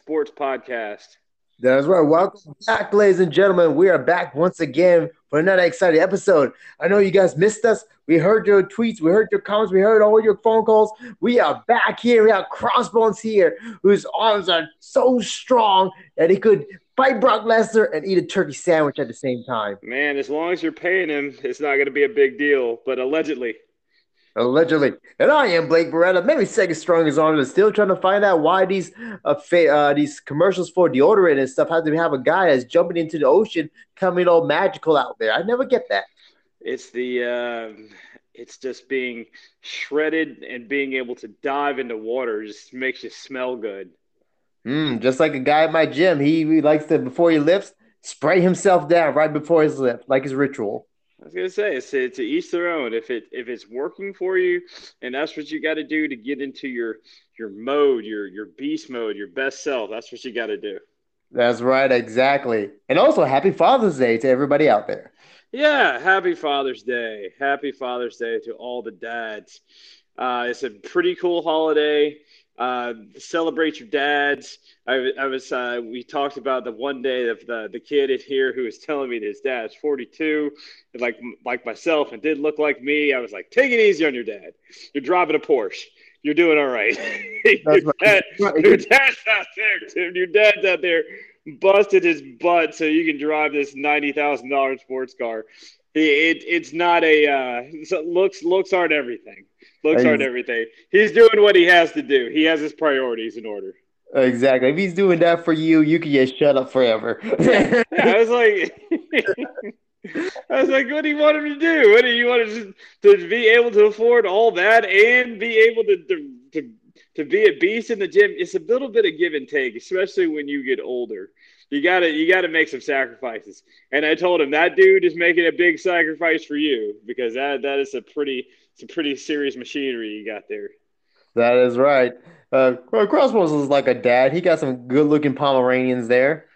sports podcast. That's right. Welcome back, ladies and gentlemen. We are back once again for another exciting episode. I know you guys missed us. We heard your tweets, we heard your comments, we heard all your phone calls. We are back here. We have Crossbones here, whose arms are so strong that he could fight Brock Lesnar and eat a turkey sandwich at the same time. Man, as long as you're paying him, it's not going to be a big deal. But allegedly, Allegedly. And I am Blake Beretta, maybe second strongest on it, still trying to find out why these uh, fa- uh, these commercials for deodorant and stuff have to have a guy that's jumping into the ocean coming all magical out there. I never get that. it's the uh, it's just being shredded and being able to dive into water just makes you smell good. Mm, just like a guy at my gym, he, he likes to, before he lifts, spray himself down right before his lift, like his ritual. I was gonna say it's to, to each their own. If it if it's working for you, and that's what you got to do to get into your your mode, your your beast mode, your best self. That's what you got to do. That's right, exactly. And also, happy Father's Day to everybody out there. Yeah, happy Father's Day. Happy Father's Day to all the dads. Uh, it's a pretty cool holiday. Uh, celebrate your dads. I, I was uh, we talked about the one day of the the kid in here who was telling me that his dad's 42, and like like myself, and did look like me. I was like, take it easy on your dad. You're driving a Porsche. You're doing all right. your, dad, your dad's out there, Tim. Your dad's out there busted his butt so you can drive this ninety thousand dollar sports car. It, it's not a uh, looks looks aren't everything. Looks aren't everything. He's doing what he has to do. He has his priorities in order. Exactly. If he's doing that for you, you can just shut up forever. Yeah, I was like, I was like, what do you want him to do? What do you want him to, to be able to afford all that and be able to, to to to be a beast in the gym? It's a little bit of give and take, especially when you get older. You gotta you gotta make some sacrifices. And I told him that dude is making a big sacrifice for you because that that is a pretty it's a pretty serious machinery you got there. that is right. Uh, Crossbones is like a dad. He got some good looking Pomeranians there.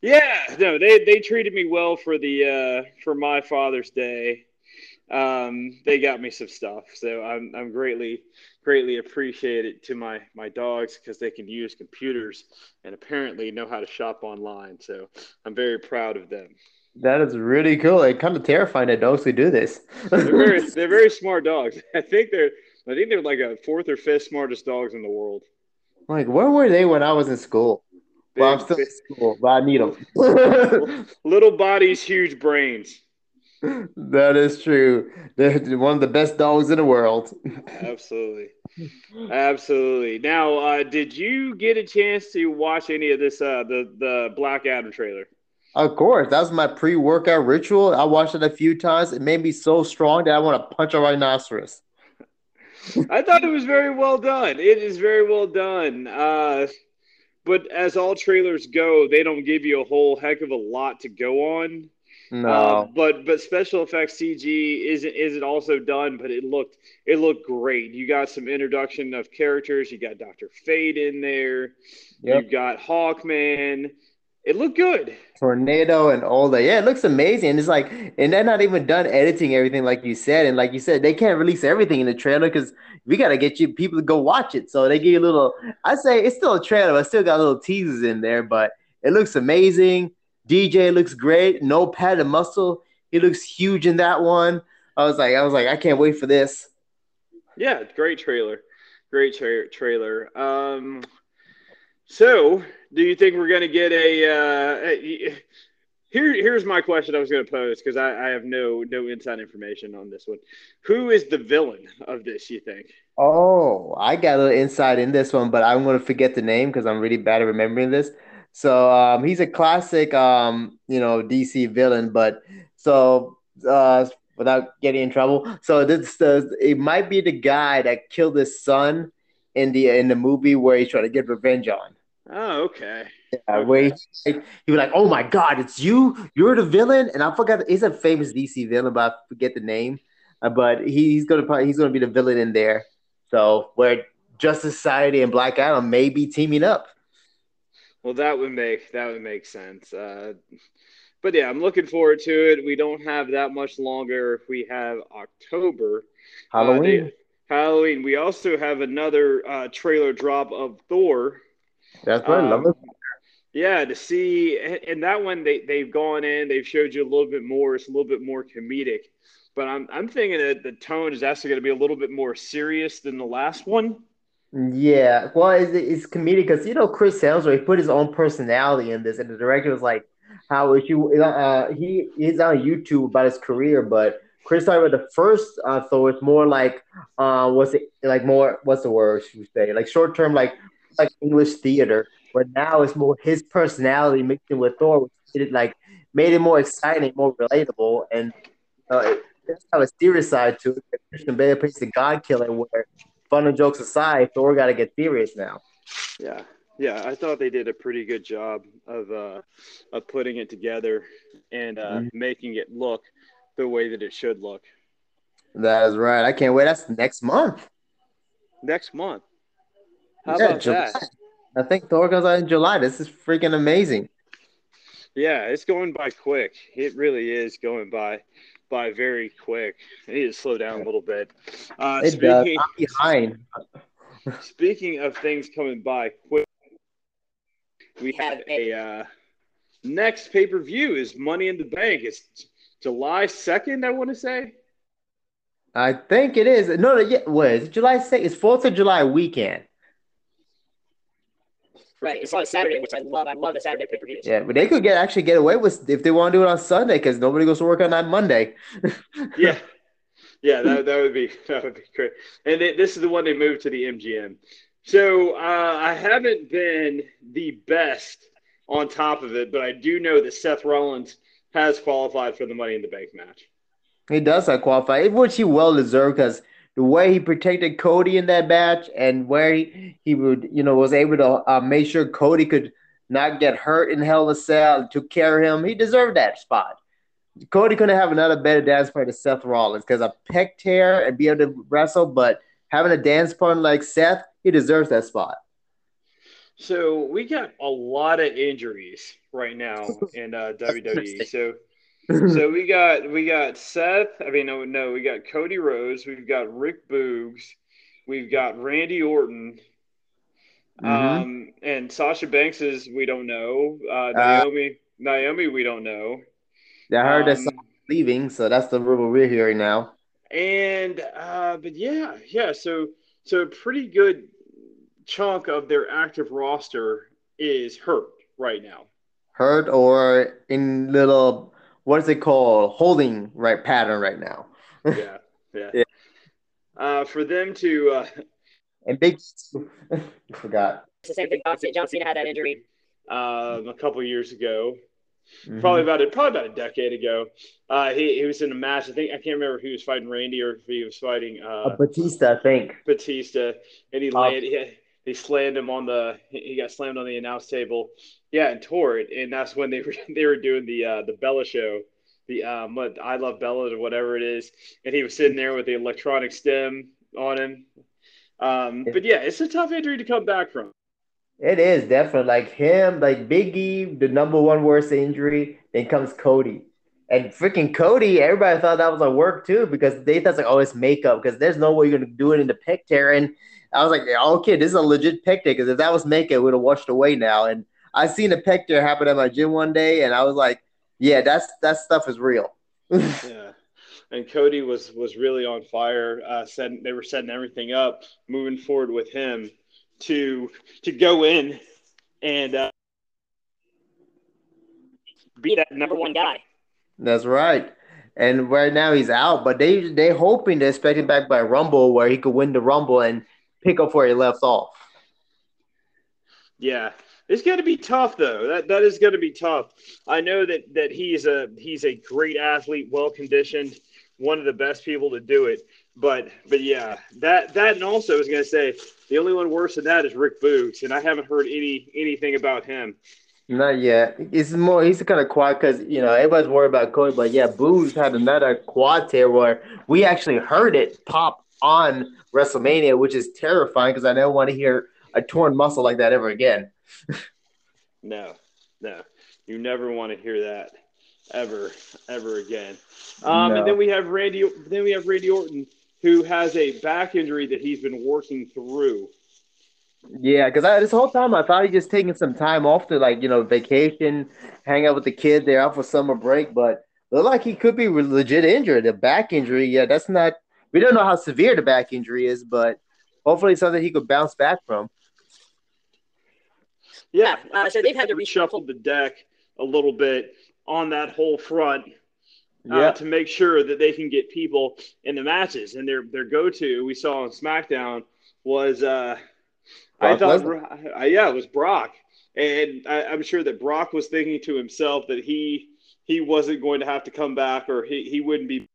Yeah, no, they they treated me well for the uh, for my Father's Day. Um, they got me some stuff, so I'm I'm greatly greatly appreciated to my my dogs because they can use computers and apparently know how to shop online. So I'm very proud of them. That is really cool. It's kind of terrifying that dogs could do this. They're very they're very smart dogs. I think they're I think they're like a fourth or fifth smartest dogs in the world. like, where were they when I was in school? well, I'm still in school, but I need them. Little bodies, huge brains. That is true. They're one of the best dogs in the world. Absolutely. Absolutely. Now, uh, did you get a chance to watch any of this uh, the the Black Adam trailer? Of course, that was my pre-workout ritual. I watched it a few times. It made me so strong that I want to punch a rhinoceros. I thought it was very well done. It is very well done. Uh, but as all trailers go, they don't give you a whole heck of a lot to go on. No, Uh, but but special effects CG isn't isn't also done, but it looked it looked great. You got some introduction of characters. You got Doctor Fate in there. Yep. You got Hawkman. It looked good. tornado and all that. Yeah, it looks amazing. It's like, and they're not even done editing everything, like you said. And like you said, they can't release everything in the trailer because we gotta get you people to go watch it. So they give you a little. I say it's still a trailer, but still got little teasers in there. But it looks amazing. DJ looks great. No padded muscle. He looks huge in that one. I was like, I was like, I can't wait for this. Yeah, great trailer. Great tra- trailer. Um, so, do you think we're going to get a? Uh, a- here, here's my question. I was going to pose because I, I have no no inside information on this one. Who is the villain of this? You think? Oh, I got a little insight in this one, but I'm gonna forget the name because I'm really bad at remembering this. So um, he's a classic, um, you know, DC villain. But so uh, without getting in trouble, so this the it might be the guy that killed his son in the in the movie where he's trying to get revenge on. Oh, okay. Uh, where he, he was like, "Oh my God, it's you! You're the villain!" And I forgot he's a famous DC villain, but I forget the name. Uh, but he, he's gonna probably he's gonna be the villain in there. So where Justice Society and Black Adam may be teaming up. Well, that would make that would make sense. Uh, but yeah, I'm looking forward to it. We don't have that much longer. We have October. Uh, Halloween. they- Halloween. We also have another uh, trailer drop of Thor. That's right. Love Um, it. yeah, to see and that one they they've gone in, they've showed you a little bit more. It's a little bit more comedic, but I'm I'm thinking that the tone is actually going to be a little bit more serious than the last one. Yeah, well, it's, it's comedic because you know Chris Hemsworth he put his own personality in this, and the director was like, "How is you?" Uh, he he's on YouTube about his career, but Chris started about the first uh, Thor was more like, uh, was it like more? What's the word you say? Like short term, like like English theater, but now it's more his personality mixed in with Thor, which made it like made it more exciting, more relatable, and uh, it, kind of a serious side to it. Christian Bale plays the God Killer, where fun and jokes aside, Thor got to get serious now. Yeah, yeah, I thought they did a pretty good job of uh, of putting it together and uh, Mhm. making it look the way that it should look. That is right. I can't wait. That's next month. Next month. How Yeah, about July. that? I think Thor comes out in July. This is freaking amazing. Yeah, it's going by quick. It really is going by by very quick. I need to slow down a little bit. Uh, It does. speaking I'm behind. speaking of things coming by quick, we have a uh, next pay per view is Money in the Bank. It's July second. I want to say. I think it is. No, no, yeah. What is it? July 6th? It's 4th of July weekend. Right. It's on Saturday, which I love. I love the Saturday pay per views. Yeah, but they could get actually get away with if they want to do it on Sunday because nobody goes to work on that Monday. Yeah, yeah, that, that would be that would be great. And they, this is the one they moved to the MGM. So uh, I haven't been the best on top of it, but I do know that Seth Rollins has qualified for the Money in the Bank match. He does have qualify, which he well deserved because the way he protected Cody in that match and where he, he would, you know, was able to uh, make sure Cody could not get hurt in Hell in a Cell, took care of him. He deserved that spot. Cody couldn't have another better dance partner than Seth Rollins because a pec tear and be able to wrestle, but having a dance partner like Seth, he deserves that spot. So we got a lot of injuries right now in uh, WWE. So so we got we got Seth. I mean, no, no, we got Cody Rhodes. We've got Rick Boogs. We've got Randy Orton. Mhm. Um, and Sasha Banks is we don't know. Uh, Naomi, Naomi, we don't know. I heard that Um, Sasha's leaving, so that's the rumor we're hearing now. and uh, but yeah, yeah. So so a pretty good chunk of their active roster is hurt right now. Hurt or in little what is it called? Holding right pattern right now. Yeah, yeah. Yeah. Uh, for them to uh, And big I forgot. It's the same thing. John Cena, had that injury. um, a couple years ago, Mhm. probably about a, probably about a decade ago. Uh, he, he was in a match. I think I can't remember if he was fighting Randy or if he was fighting Uh, uh, Batista, I think. Batista, and he Uh, landed. He, slammed him on the. He got slammed on the announce table. Yeah, and tore it. And that's when they were they were doing the uh, the Bella show, the um, I love Bella or whatever it is. And he was sitting there with the electronic stim on him. Um, but yeah, it's a tough injury to come back from. It is definitely like him, like Biggie, the number one worst injury. Then comes Cody, and freaking Cody. Everybody thought that was a work too because they thought like, oh, it's makeup because there's no way you're gonna do it in the pec. And I was like, okay, this is a legit pec because if that was makeup, it would have washed away now. And I seen a pec happen at my gym one day, and I was like, yeah, that's that stuff is real. Yeah. And Cody was was really on fire. Uh, they were setting everything up, moving forward with him to to go in and uh, Be that number one guy. That's right. And right now he's out, but they they hoping to expect him back by Rumble where he could win the Rumble and pick up where he left off. Yeah, it's going to be tough though. That that is going to be tough. I know that that he's a he's a great athlete, well conditioned, one of the best people to do it. But but yeah, that that and also I was going to say the only one worse than that is Rick Boogs, and I haven't heard any anything about him. Not yet. It's more. He's kind of quiet because you know everybody's worried about Cody, but yeah, Boogs had another quad tear where we actually heard it pop on WrestleMania, which is terrifying because I never want to hear a torn muscle like that ever again. No, no, you never want to hear that ever, ever again. Um, No. And then we have Randy. Then we have Randy Orton, who has a back injury that he's been working through. Yeah, because this whole time I thought he just taking some time off to like you know vacation, hang out with the kid. They're out for summer break, but look like he could be legit injured. A back injury, yeah, that's not. We don't know how severe the back injury is, but hopefully something he could bounce back from. Yeah, uh, so they've had to reshuffle the deck a little bit on that whole front uh, Yeah, to make sure that they can get people in the matches. And their their go to we saw on SmackDown was uh, I thought Lesnar. uh, yeah it was Brock, and I, I'm sure that Brock was thinking to himself that he he wasn't going to have to come back or he, he wouldn't be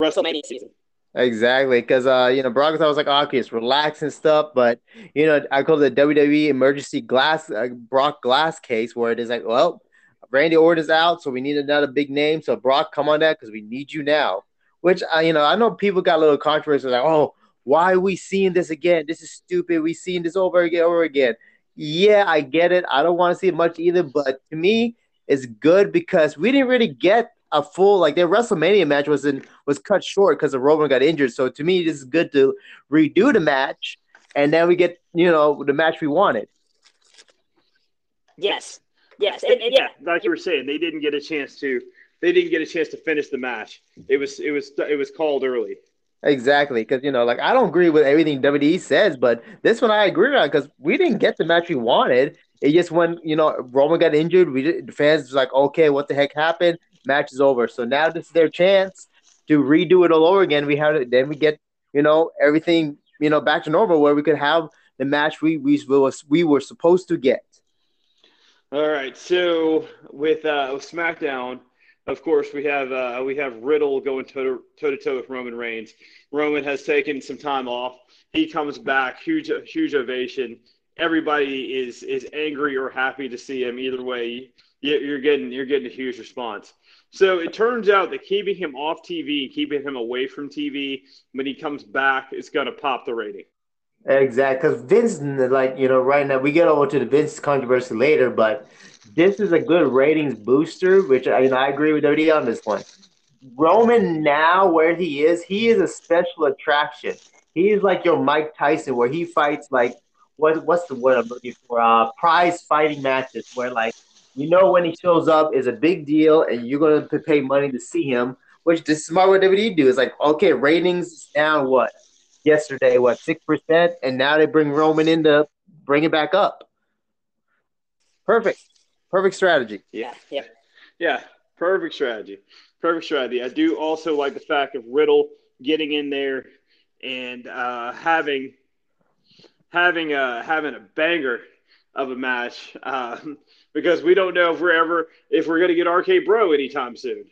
WrestleMania season. exactly. Because uh, you know, Brock was always like, oh, okay, it's relaxed and stuff, but you know, I call it the WWE emergency glass uh, Brock glass case, where it is like, well, Randy Orton's out, so we need another big name. So Brock, come on that because we need you now. Which I, you know, I know people got a little controversy, like, oh, why are we seeing this again? This is stupid. We seeing this over again, over again. Yeah, I get it. I don't want to see it much either, but to me, it's good because we didn't really get a full like their WrestleMania match was in was cut short because the Roman got injured. So to me, this is good to redo the match, and then we get you know the match we wanted. Yes, yes, and, and yeah, like you were saying they didn't get a chance to they didn't get a chance to finish the match. It was it was it was called early. Exactly, because you know, like I don't agree with everything WWE says, but this one I agree on because we didn't get the match we wanted. It just when you know Roman got injured, we did, the fans was like, okay, what the heck happened? Match is over. So now this is their chance to redo it all over again. We have it, then we get you know everything you know back to normal where we could have the match we we was we were supposed to get. All right, so with uh, SmackDown, of course we have uh, we have Riddle going toe to toe with Roman Reigns. Roman has taken some time off. He comes back, huge huge ovation. Everybody is is angry or happy to see him. Either way, you- you're getting you're getting a huge response. So it turns out that keeping him off TV, keeping him away from TV when he comes back, is going to pop the rating. Exactly, because Vince, like you know, right now we get over to the Vince controversy later, but this is a good ratings booster, which I, you know I agree with WWE on this one. Roman now, where he is, he is a special attraction. He is like your Mike Tyson, where he fights like what what's the word I'm looking for? Uh, prize fighting matches, where like you know when he shows up is a big deal, and you're gonna pay money to see him. Which this is smart what WWE do is like, okay, ratings down what yesterday, what six percent, and now they bring Roman in to bring it back up. Perfect, perfect strategy. yeah, yeah. Yeah, perfect strategy. Perfect strategy. I do also like the fact of Riddle getting in there and uh, having having a having a banger of a match um, because we don't know if we're ever if we're going to get RK Bro anytime soon.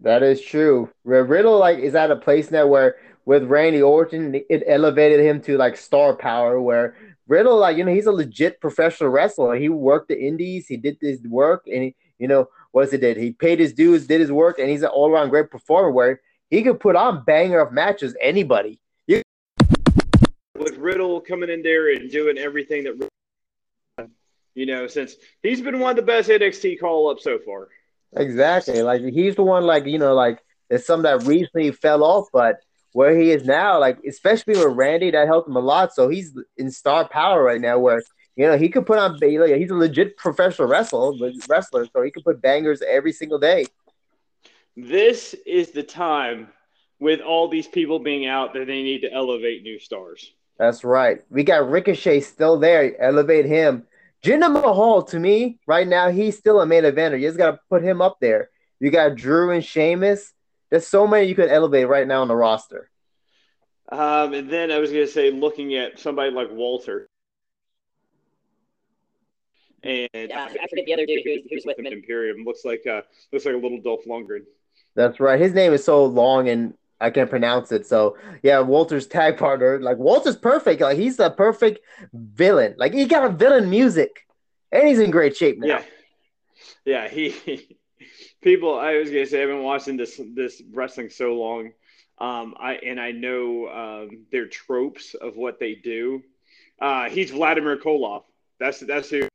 That is true. Riddle like is at a place now where with Randy Orton, it elevated him to like star power. Where Riddle, like you know, he's a legit professional wrestler. He worked the Indies, he did his work, and he, you know, what's it did? He paid his dues, did his work, and he's an all around great performer. Where he could put on banger of matches anybody. You, With Riddle coming in there and doing everything that you know, since he's been one of the best NXT call ups so far. exactly, like he's the one, like you know, like it's something that recently fell off, but where he is now, like especially with Randy, that helped him a lot. So he's in star power right now, where you know he could put on. He's a legit professional wrestler, wrestler, so he could put bangers every single day. This is the time with all these people being out that they need to elevate new stars. That's right. We got Ricochet still there. Elevate him. Jinder Mahal, to me, right now, he's still a main eventer. You just got to put him up there. You got Drew and Sheamus. There's so many you could elevate right now on the roster. Um, and then I was going to say, looking at somebody like Walter. And Yeah, I forget the other dude who's, who's with him. Imperium looks like uh, looks like a little Dolph Lundgren. That's right. His name is so long and I can't pronounce it. So yeah, Walter's tag partner. Like Walter's perfect. Like he's the perfect villain. Like he got a villain music, and he's in great shape now. Yeah, yeah. He people. I was gonna say I've been watching this this wrestling so long. Um, I and I know um, their tropes of what they do. Uh, he's Vladimir Koloff. That's that's who.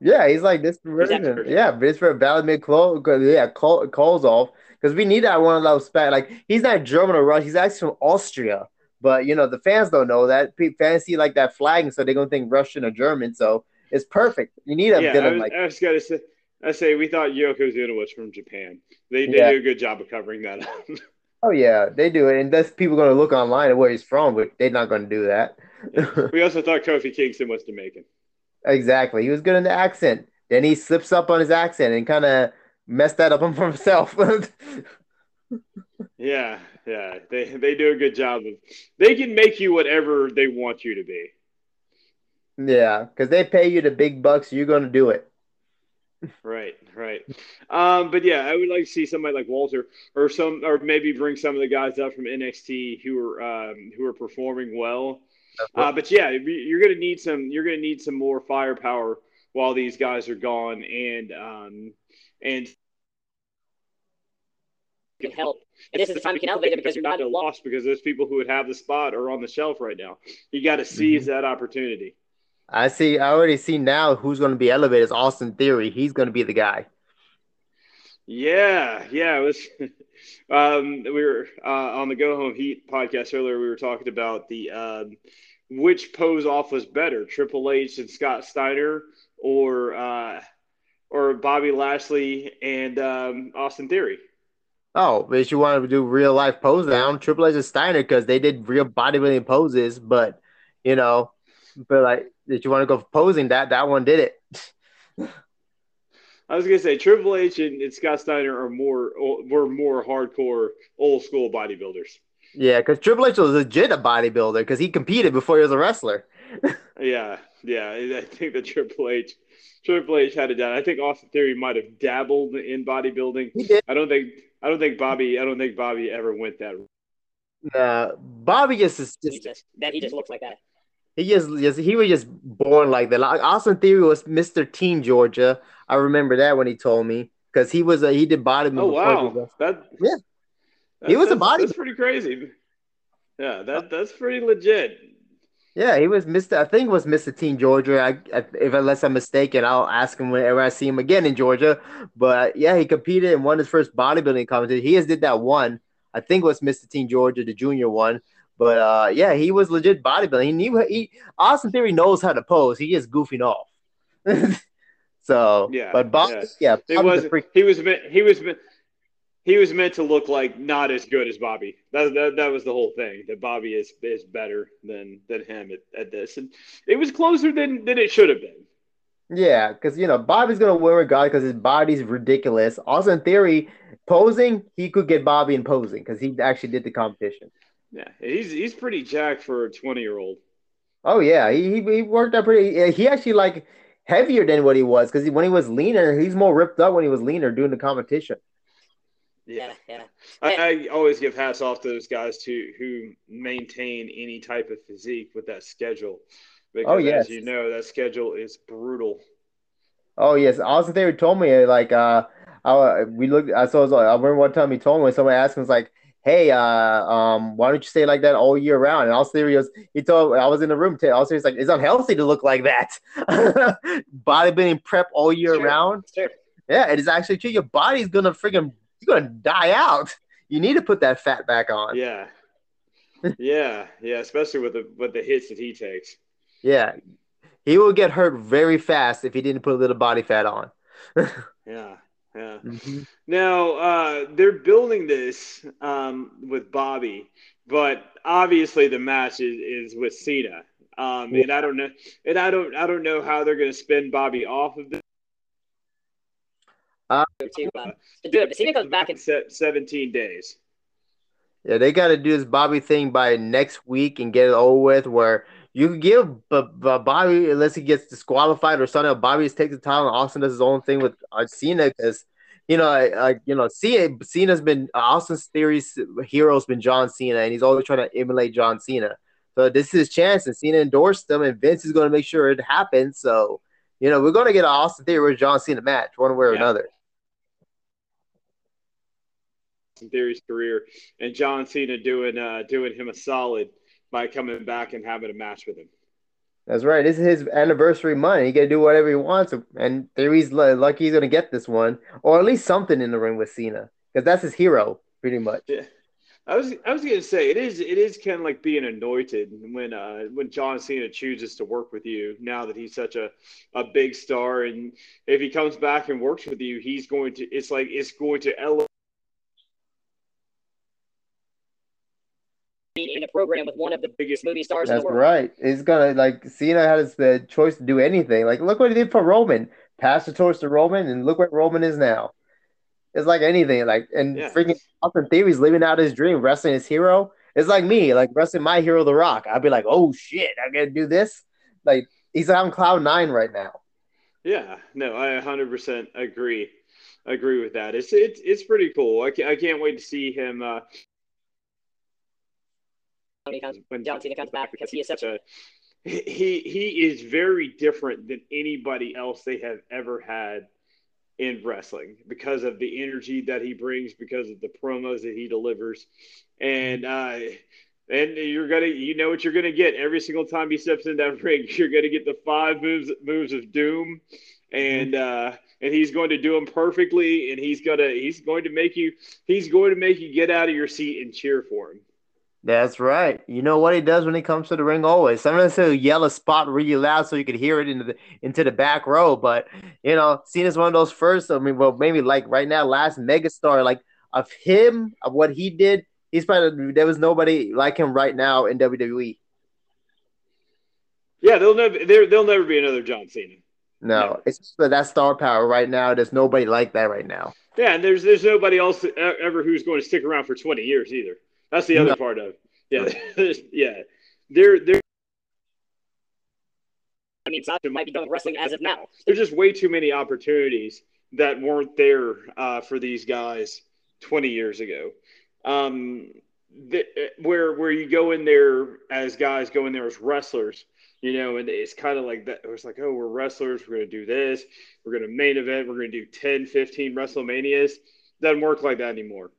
Yeah, he's like this version. Yeah, but it's for Vladimir Klo. Yeah, calls off because we need that one of those back. Like he's not German or Russian. He's actually from Austria. But you know, the fans don't know that. Fans see like that flagging, so they're gonna think Russian or German. So it's perfect. You need a Yeah, I villain was, like I was gonna say. I say we thought Yokozuna was from Japan. They they Yeah. do a good job of covering that up. Oh yeah, they do it, and that's people gonna look online at where he's from, but they're not gonna do that. we also thought Kofi Kingston was Jamaican. exactly, he was good in the accent. Then he slips up on his accent and kind of messed that up for himself. Yeah, yeah. They they do a good job of. They can make you whatever they want you to be. yeah, because they pay you the big bucks, you're gonna do it. Right, right. Um, but yeah, I would like to see somebody like Walter, or some, or maybe bring some of the guys up from NXT who are um, who are performing well. Uh, but yeah, you're gonna need some. You're gonna need some more firepower while these guys are gone, and um, and Can help. And this is the time you can elevate it because you're not a a loss. loss because those people who would have the spot are on the shelf right now. You got to seize that opportunity. I see. I already see now who's gonna be elevated. It's Austin Theory. He's gonna be the guy. Yeah, yeah. It was. Um, we were uh, on the Go Home Heat podcast earlier. We were talking about the um, which pose off was better, Triple H and Scott Steiner, or uh, or Bobby Lashley and um, Austin Theory. Oh, but if you want to do real life pose down, Triple H and Steiner because they did real bodybuilding poses, but you know, but like if you want to go for posing, that that one did it. I was gonna say Triple H and, and Scott Steiner are more were more hardcore old school bodybuilders. Yeah, because Triple H was legit a bodybuilder because he competed before he was a wrestler. Yeah, yeah. I think that Triple H, Triple H had it down. I think Austin Theory might have dabbled in bodybuilding. He did. I don't think. I don't think Bobby. I don't think Bobby ever went that. Uh, Bobby just is just just, that he just looks like that. He just, just he was just born like that. Like Austin Theory was Mr. Teen Georgia. I remember that when he told me because he was a he did bodybuilding. Oh wow, that Yeah. that- He was a body- That's pretty crazy. Yeah, that uh, that's pretty legit. Yeah, he was Mr. I think it was Mr. Teen Georgia. I, I, if unless I'm mistaken, I'll ask him whenever I see him again in Georgia. But yeah, he competed and won his first bodybuilding competition. He just did that one. I think it was Mr. Teen Georgia, the junior one. But uh, yeah, he was legit bodybuilding. He knew he Austin Theory knows how to pose. He just goofing off. so Yeah, but Bob, yeah. yeah, It Bobby's was he was meant he was meant he was meant to look like not as good as Bobby. That that, that was the whole thing. That Bobby is is better than than him at, at this, and it was closer than than it should have been. Yeah, because you know Bobby's gonna win regardless because his body's ridiculous. Also, in theory, posing he could get Bobby in posing because he actually did the competition. Yeah, he's he's pretty jacked for a twenty year old. Oh yeah, he he, he worked out pretty. He actually like heavier than what he was because when he was leaner, he's more ripped up when he was leaner doing the competition. Yeah, yeah. I, I always give hats off to those guys too who maintain any type of physique with that schedule. Because Oh, yes. as you know, that schedule is brutal. Oh yes, Austin Theory told me like uh, I, we looked. I saw. I remember one time he told me when somebody asked him, was like, "Hey, uh, um, why don't you stay like that all year round?" And Theory was. He told. I was in the room. T- Austin Theory's like, "It's unhealthy to look like that." Bodybuilding prep all year Sure. round. Sure. Yeah, it is actually true. Your body's gonna freaking. You're gonna die out. You need to put that fat back on. Yeah. yeah, yeah, especially with the with the hits that he takes. Yeah. He will get hurt very fast if he didn't put a little body fat on. Yeah, yeah. Mhm. Now uh, they're building this um, with Bobby, but obviously the match is, is with Cena. Um, and I don't know, and I don't, I don't know how they're going to spin Bobby off of this. To, uh, to do. But Cena comes back and Se- seventeen days. Yeah, they got to do this Bobby thing by next week and get it over with. Where you can give B- B- Bobby unless he gets disqualified or something. Bobby just takes the title and Austin does his own thing with uh, Cena because you know, like you know, Cena Cena's been uh, Austin's theory's hero's been John Cena, and he's always trying to emulate John Cena. So this is his chance, and Cena endorsed him, and Vince is going to make sure it happens. So you know, we're going to get an Austin Theory with John Cena match, one way or Yeah. another. Theory's career, and John Cena doing uh, doing him a solid by coming back and having a match with him. That's right. This is his anniversary month. He can do whatever he wants, and Theory's lu- lucky he's gonna get this one, or at least something in the ring with Cena, because that's his hero, pretty much. Yeah. I was I was gonna say it is it is kind of like being anointed when uh when John Cena chooses to work with you now that he's such a a big star and if he comes back and works with you he's going to it's like it's going to elevate in a program with one of the biggest movie stars That's in the world. right. He's gonna like Cena has the choice to do anything. Like look what he did for Roman. Pass the torch to Roman, and look what Roman is now. It's like anything. Like and Yeah. freaking Austin Theory's living out his dream, wrestling his hero. It's like me, like wrestling my hero, The Rock. I'd be like, oh shit, I gotta do this. Like he's on cloud nine right now. Yeah, no, I 100% agree. Agree with that. It's it's it's pretty cool. I can't, I can't wait to see him uh, When he comes, when John Cena comes back because he is such a a he he is very different than anybody else they have ever had in wrestling because of the energy that he brings, because of the promos that he delivers, and uh, and you're gonna you know what you're gonna get every single time he steps in that ring. You're gonna get the five moves moves of doom, and uh, and he's going to do them perfectly, and he's gonna he's going to make you he's going to make you get out of your seat and cheer for him. That's right. You know what he does when he comes to the ring always. Sometimes he'll yell a spot really loud so you could hear it into the into the back row. But you know, Cena's one of those first. I mean, well, maybe like right now, last megastar, like of him, of what he did, he's probably there was nobody like him right now in. WWE. Yeah, they'll never there there'll never be another John Cena. No, No. it's just that star power right now. There's nobody like that right now. Yeah, and there's there's nobody else ever who's going to stick around for 20 years either. That's the other No. part of yeah, yeah. There there I mean, Sasha might be done wrestling as of now. there's just way too many opportunities that weren't there uh, for these guys 20 years ago. Um, the, where where you go in there as guys go in there as wrestlers, you know, and it's kind of like that. It was like, oh, we're wrestlers. We're going to do this. We're going to main event. We're going to do 10, 15 WrestleManias. Doesn't work like that anymore.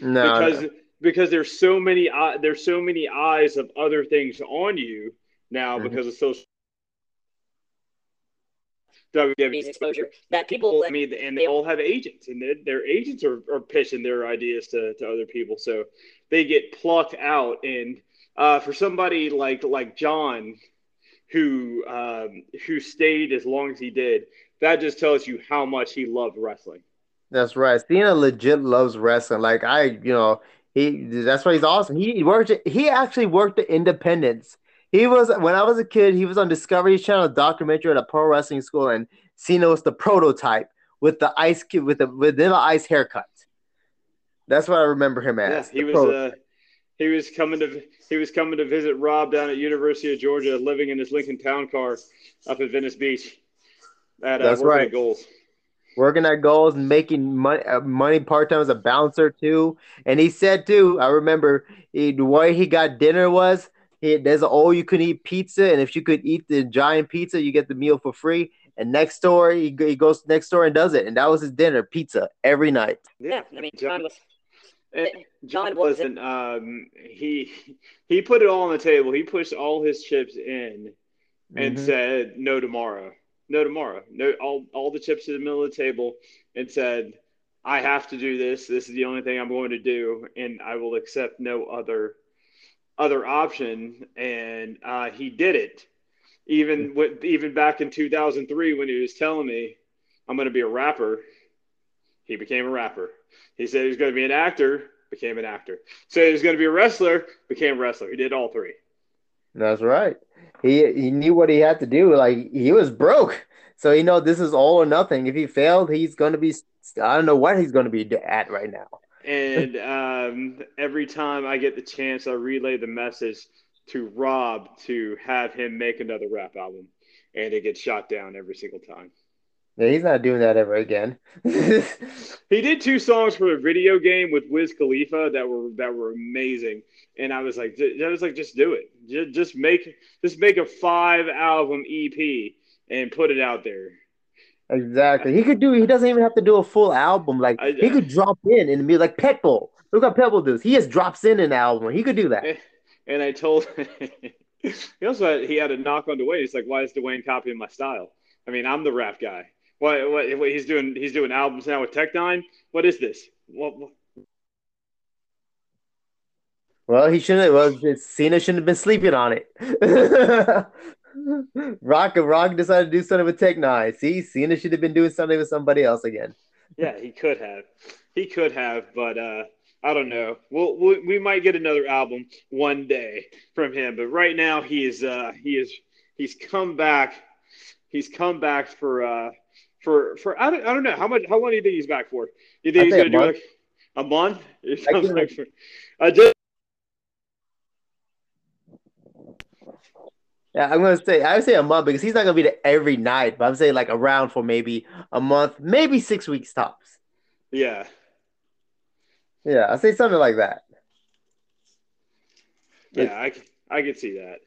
No, because because there's so many eye- there's so many eyes of other things on you now Mhm. because of social WWE. Exposure that people. I mean, and they all have agents, and their, their agents are, are pitching their ideas to, to other people, so they get plucked out. And uh, for somebody like like John, who um, who stayed as long as he did, that just tells you how much he loved wrestling. That's right. Cena legit loves wrestling. Like I, you know, he that's why he's awesome. He worked he actually worked at Independence. He was when I was a kid, he was on Discovery Channel documentary at a pro wrestling school, and Cena was the prototype with the ice cube with the vanilla ice haircut. That's what I remember him Yeah, as. he was uh, he was coming to he was coming to visit Rob down at University of Georgia, living in his Lincoln Town car up at Venice Beach. At, uh, That's right. Gold's. Working at Gold's and making money, uh, money part time as a bouncer too. And he said too, I remember he, the way he got dinner was he, there's an all you can eat pizza, and if you could eat the giant pizza, you get the meal for free. And next door, he, he goes next door and does it, and that was his dinner, pizza every night. Yeah, I mean, John was. And John John wasn't- wasn't. Um, he he put it all on the table. He pushed all his chips in and Mhm. said no tomorrow, no tomorrow, no all all the chips in the middle of the table, and said I have to do this. This is the only thing I'm going to do, and I will accept no other other option. And uh, he did it. Even with, even back in 2003 when he was telling me I'm going to be a rapper, he became a rapper. He said he was going to be an actor, became an actor. Said he was going to be a wrestler, became a wrestler. He did all three. That's right. He he knew what he had to do. Like he was broke, so you know this is all or nothing. If he failed, he's going to be. I don't know what he's going to be at right now. And um, every time I get the chance, I relay the message to Rob to have him make another rap album, and it gets shot down every single time. Yeah, he's not doing that ever again. He did two songs for a video game with Wiz Khalifa that were that were amazing, and I was like, I was like, just do it, just, just make just make a five album EP and put it out there. exactly. He could do. He doesn't even have to do a full album. Like I- he could drop in and be like Pitbull. Look how Pitbull does. He just drops in an album. He could do that. And I told he also had, he had a knock on Dwayne. He's like, why is Dwayne copying my style? I mean, I'm the rap guy. What, what, what he's doing? He's doing albums now with Tech N9ne. What is this? What, what- Well, he shouldn't. Well, Cena shouldn't have been sleeping on it. Rock and Rock decided to do something with Tech N9ne. See, Cena should have been doing something with somebody else again. Yeah, he could have. He could have, but uh, I don't know. We'll, we we might get another album one day from him, but right now he is uh, he is he's come back. He's come back for uh, for for I don't, I don't know how much how long do you think he's back for? You think I he's think gonna do like a month? He I comes give for, uh, I just Yeah, I'm gonna say I would say a month because he's not gonna be there every night, but I'm saying like around for maybe a month, maybe six weeks tops. yeah Yeah, I say something like that. yeah I I can see that.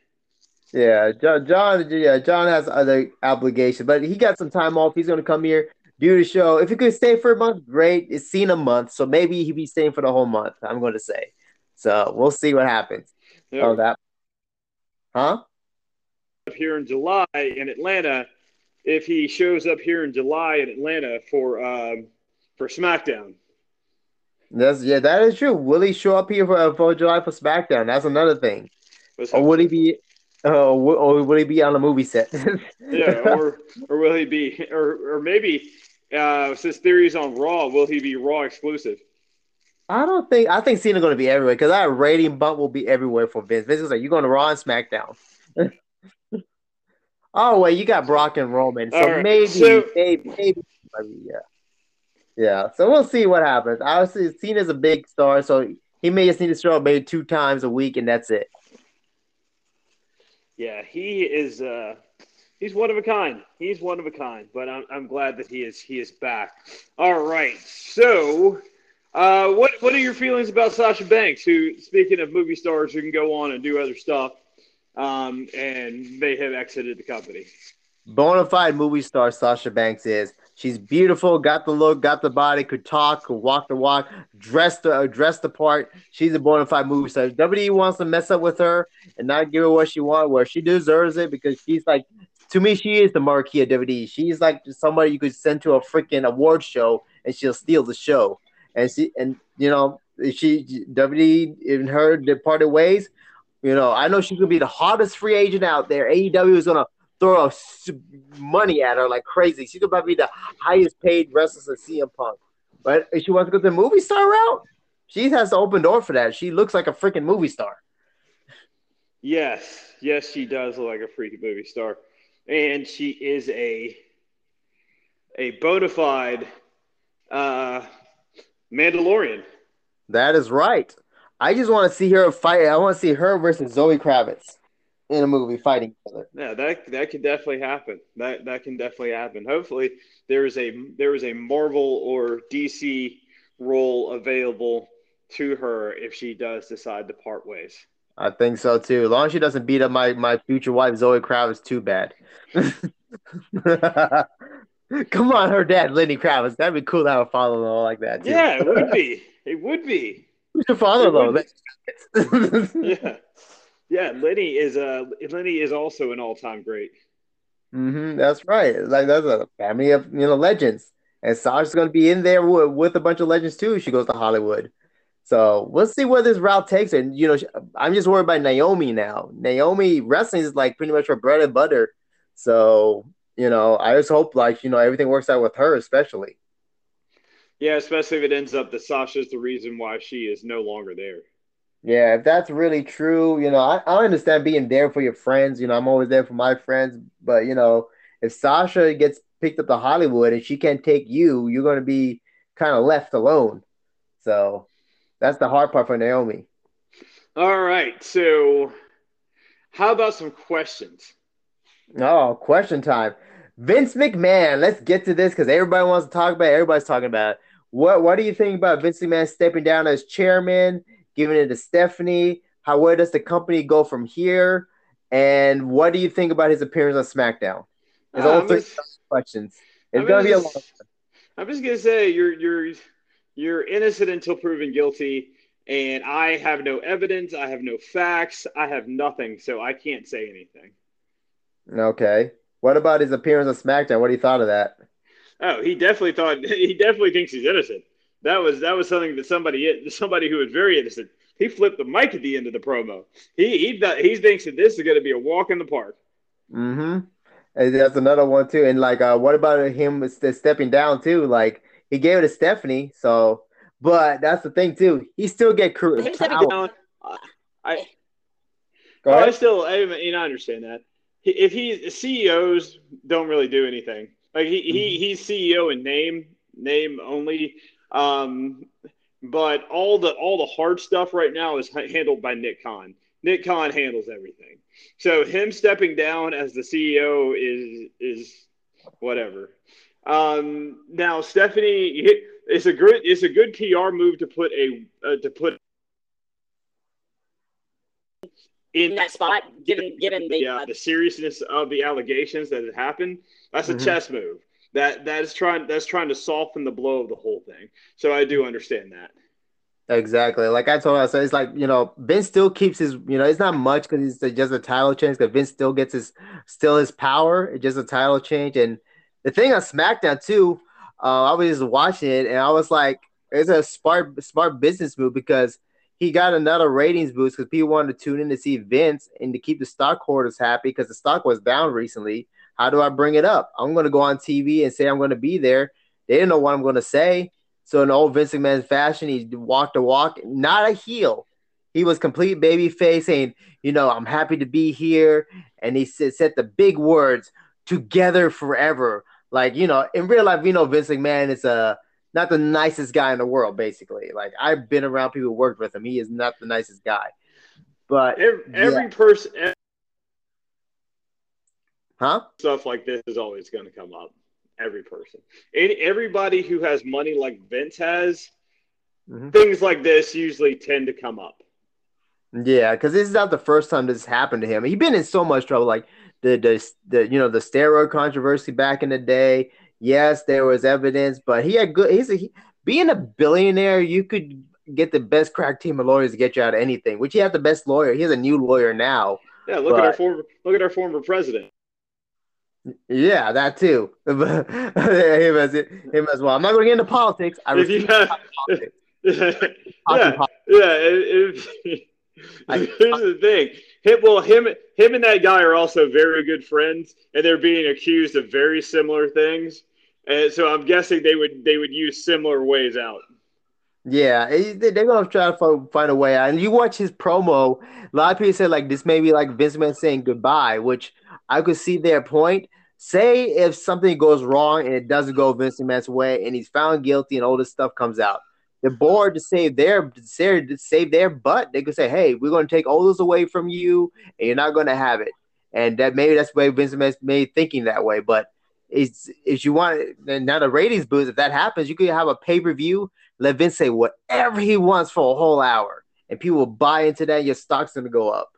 Yeah, John, John, yeah, John has other obligations, but he got some time off. He's gonna come here, do the show. If he could stay for a month, great. It's seen a month, so maybe he'd be staying for the whole month. I'm going to say. So we'll see what happens. Yeah. Oh, that, huh? up here in July in Atlanta if he shows up here in July in Atlanta for um, for SmackDown. That's yeah, that is true. Will he show up here for, for July for SmackDown? That's another thing. Or would he be? Uh, or will he be on a movie set? Yeah, or or will he be? Or or maybe uh, since Theory's on Raw, will he be Raw exclusive? I don't think. I think Cena going to be everywhere because that rating bump will be everywhere for Vince. Vince is like, you're going to Raw and SmackDown. oh wait, you got Brock and Roman, so right, maybe, so- maybe, maybe, maybe, yeah, yeah. So we'll see what happens. Obviously, Cena's a big star, so he may just need to show up maybe two times a week, and that's it. Yeah, he is. Uh, he's one of a kind. He's one of a kind. But I'm, I'm glad that he is he is back. All right. So, uh, what what are your feelings about Sasha Banks? Who, speaking of movie stars who can go on and do other stuff, um, and they have exited the company. Bona fide movie star Sasha Banks is. She's beautiful, got the look, got the body, could talk, could walk the walk, dressed the uh, dressed the part. She's a bona fide movie star. If WWE wants to mess up with her and not give her what she wants, where she deserves it because she's like, to me, she is the marquee of WWE. She's like somebody you could send to a freaking award show and she'll steal the show. And she and you know she WWE in her departed ways. You know, I know she's gonna be the hottest free agent out there. AEW is gonna throw money at her like crazy. She's gonna be the highest paid wrestler since CM Punk. But if she wants to go the movie star route, she has the open door for that. She looks like a freaking movie star. Yes, yes, she does look like a freaking movie star, and she is a a bona fide uh, Mandalorian. That is right. I just want to see her fight. I want to see her versus Zoe Kravitz in a movie fighting each other. Yeah, that that can definitely happen. That that can definitely happen. Hopefully, there is a there is a Marvel or DC role available to her if she does decide to part ways. I think so too. As long as she doesn't beat up my, my future wife Zoe Kravitz too bad. Come on, her dad, Lenny Kravitz. That'd be cool to have a father-in-law like that. Too. Yeah, it would be. It would be. Who's your father-in-law? Yeah, yeah. Lenny is uh Lenny is also an all time great. hmm that's right. Like that's a family of you know legends, and Sasha's gonna be in there with, with a bunch of legends too. She goes to Hollywood, so we'll see where this route takes her. And you know, I'm just worried about Naomi now. Naomi wrestling is like pretty much her bread and butter. So you know, I just hope like you know everything works out with her, especially. Yeah, especially if it ends up that Sasha's the reason why she is no longer there. Yeah, if that's really true, you know, I, I understand being there for your friends. You know, I'm always there for my friends. But, you know, if Sasha gets picked up to Hollywood and she can't take you, you're going to be kind of left alone. So that's the hard part for Naomi. All right, so how about some questions? Oh, question time. Vince McMahon, let's get to this because everybody wants to talk about it. Everybody's talking about it. What, what do you think about Vince McMahon stepping down as chairman, giving it to Stephanie? How where does the company go from here? And what do you think about his appearance on SmackDown? There's Uh, all three questions. It's I'm gonna be a long. I'm just gonna say you're you're you're innocent until proven guilty, and I have no evidence, I have no facts, I have nothing, so I can't say anything. Okay. What about his appearance on SmackDown? What do you thought of that? Oh, he definitely thought he definitely thinks he's innocent. That was that was something that somebody somebody who was very innocent he flipped the mic at the end of the promo. He he he thinks that this is going to be a walk in the park. Mm-hmm. And that's another one too. And like, uh, what about him stepping down too? Like he gave it to Stephanie. So, but that's the thing too. He still get crew. Down. I. Go I still, I, you know, I understand that. If he CEOs don't really do anything. Like he, mm-hmm. he he's CEO in name, name only. Um, but all the all the hard stuff right now is handled by Nick Khan. Nick Khan handles everything. So him stepping down as the CEO is is whatever. Um, now Stephanie, it's a good it's a good PR move to put a uh, to put in that spot, given given the yeah uh, the seriousness of the allegations that had happened. That's a mm-hmm. chess move. That that is trying that's trying to soften the blow of the whole thing. So I do understand that. Exactly. Like I told us, it's like you know Vince still keeps his you know it's not much because it's just a title change. Because Vince still gets his still his power. It's just a title change. And the thing on SmackDown too, uh, I was just watching it and I was like, it's a smart smart business move because he got another ratings boost because people wanted to tune in to see Vince and to keep the stockholders happy because the stock was down recently. How do I bring it up? I'm going to go on TV and say I'm going to be there. They didn't know what I'm going to say. So in old Vince McMahon fashion, he walked a walk, not a heel. He was complete baby face saying, you know, I'm happy to be here. And he said, the big words, together forever. Like, you know, in real life, we know Vince McMahon is a not the nicest guy in the world, basically. Like I've been around people who worked with him. He is not the nicest guy. But every, every yeah. person Huh? Stuff like this is always going to come up. Every person, and everybody who has money like Vince has, mm-hmm. things like this usually tend to come up. Yeah, because this is not the first time this happened to him. He's been in so much trouble, like the the, the you know the steroid controversy back in the day. Yes, there was evidence, but he had good. He's a, he, being a billionaire. You could get the best crack team of lawyers to get you out of anything. Which he has the best lawyer. He has a new lawyer now. Yeah, look but, at our former look at our former president. Yeah, that too. him as him as well. I'm not going to get into politics. I refuse politics. yeah, yeah. If, here's the thing. Him, well, him, him, and that guy are also very good friends, and they're being accused of very similar things. And so I'm guessing they would they would use similar ways out. Yeah, eh, they're gonna try to find a way out. And you watch his promo. A lot of people say like this may be like Vince McMahon saying goodbye, which I could see their point. Say if something goes wrong and it doesn't go Vince McMahon's way, and he's found guilty, and all this stuff comes out, the board to save their to save their butt, they could say, "Hey, we're going to take all this away from you, and you're not going to have it." And that maybe that's why Vince McMahon made thinking that way, but. It's, if you want now the ratings boost, if that happens, you could have a pay per view let Vince say whatever he wants for a whole hour, and people will buy into that. Your stock's gonna go up.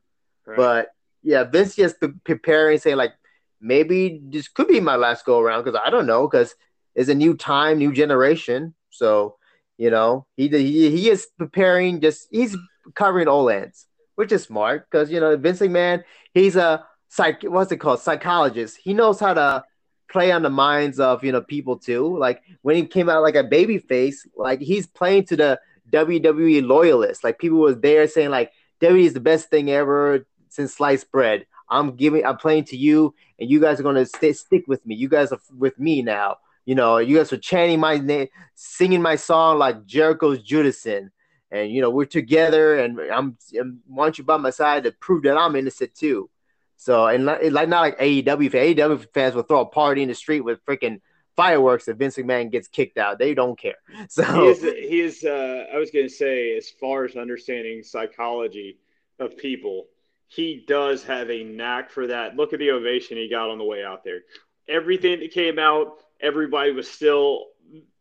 Right. But yeah, Vince just preparing, saying like maybe this could be my last go around because I don't know because it's a new time, new generation. So you know he he he is preparing. Just he's covering all ends, which is smart because you know Vince McMahon he's a psych what's it called psychologist. He knows how to play on the minds of you know people too. Like when he came out like a baby face, like he's playing to the WWE loyalists. Like people was there saying like WWE is the best thing ever since sliced bread. I'm giving, I'm playing to you, and you guys are gonna stick with me. You guys are with me now. You know, you guys are chanting my name, singing my song like Jericho's Judison, and you know we're together, and I'm, I want you by my side to prove that I'm innocent too. So and like not like AEW fans. AEW fans will throw a party in the street with freaking fireworks if Vince McMahon gets kicked out. They don't care. So he is. He is uh, I was going to say, as far as understanding psychology of people, he does have a knack for that. Look at the ovation he got on the way out there. Everything that came out, everybody was still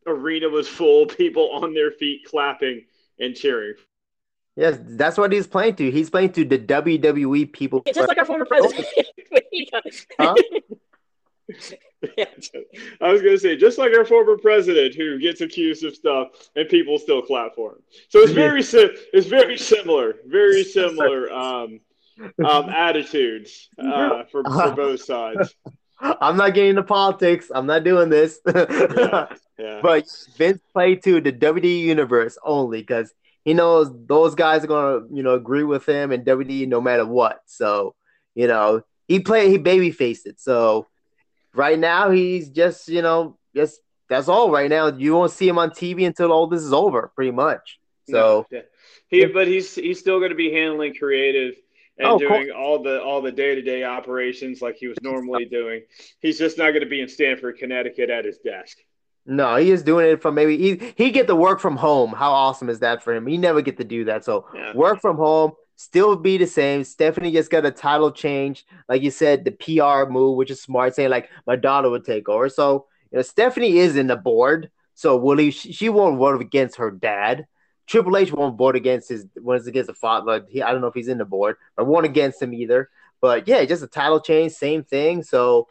arena was full, people on their feet clapping and cheering. Yes, that's what he's playing to. He's playing to the WWE people. It's just like our former president. huh? yeah. I was going to say, just like our former president who gets accused of stuff and people still clap for him. So it's very sim- it's very similar, very similar um, um, attitudes uh, for, for both sides. I'm not getting into politics. I'm not doing this. yeah, yeah. But Vince played to the WWE universe only because he knows those guys are gonna, you know, agree with him and WWE no matter what. So, you know, he played he baby faced it. So right now he's just, you know, just that's all right now. You won't see him on TV until all this is over, pretty much. So yeah. he but he's he's still gonna be handling creative and Oh, doing all the all the day to day operations like he was normally doing. He's just not gonna be in Stamford, Connecticut at his desk. no, he is doing it from maybe he he get to work from home. How awesome is that for him? He never get to do that. So Yeah. work from home, still be the same. Stephanie just got a title change, like you said, the PR move, which is smart, saying like my daughter would take over. So you know, Stephanie is in the board. So will he? She, she won't vote against her dad. Triple H won't vote against his when it's against the father. He, I don't know if he's in the board, but won't against him either. But yeah, just a title change, same thing. So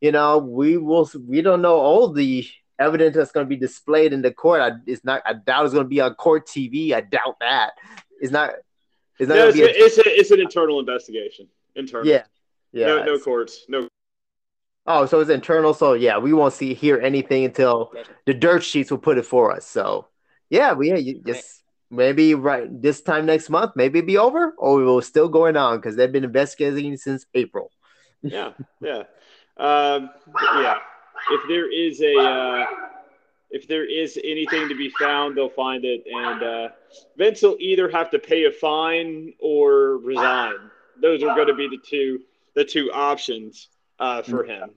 you know, we will. We don't know all the evidence that's going to be displayed in the court. I, it's not. I doubt it's going to be on court TV. I doubt that. It's not. It's not No, going it's, be. A, it's, a, it's an internal investigation. Internal. yeah, yeah. No, no courts. No. Oh, so it's internal. So yeah, we won't see hear anything until the dirt sheets will put it for us. So yeah, we yeah, you just maybe right this time next month, maybe it'll be over, or we will still going on because they've been investigating since April. Yeah. Yeah. Um, yeah. If there is a uh, if there is anything to be found, they'll find it, and uh, Vince will either have to pay a fine or resign. Those are going to be the two the two options uh, for him.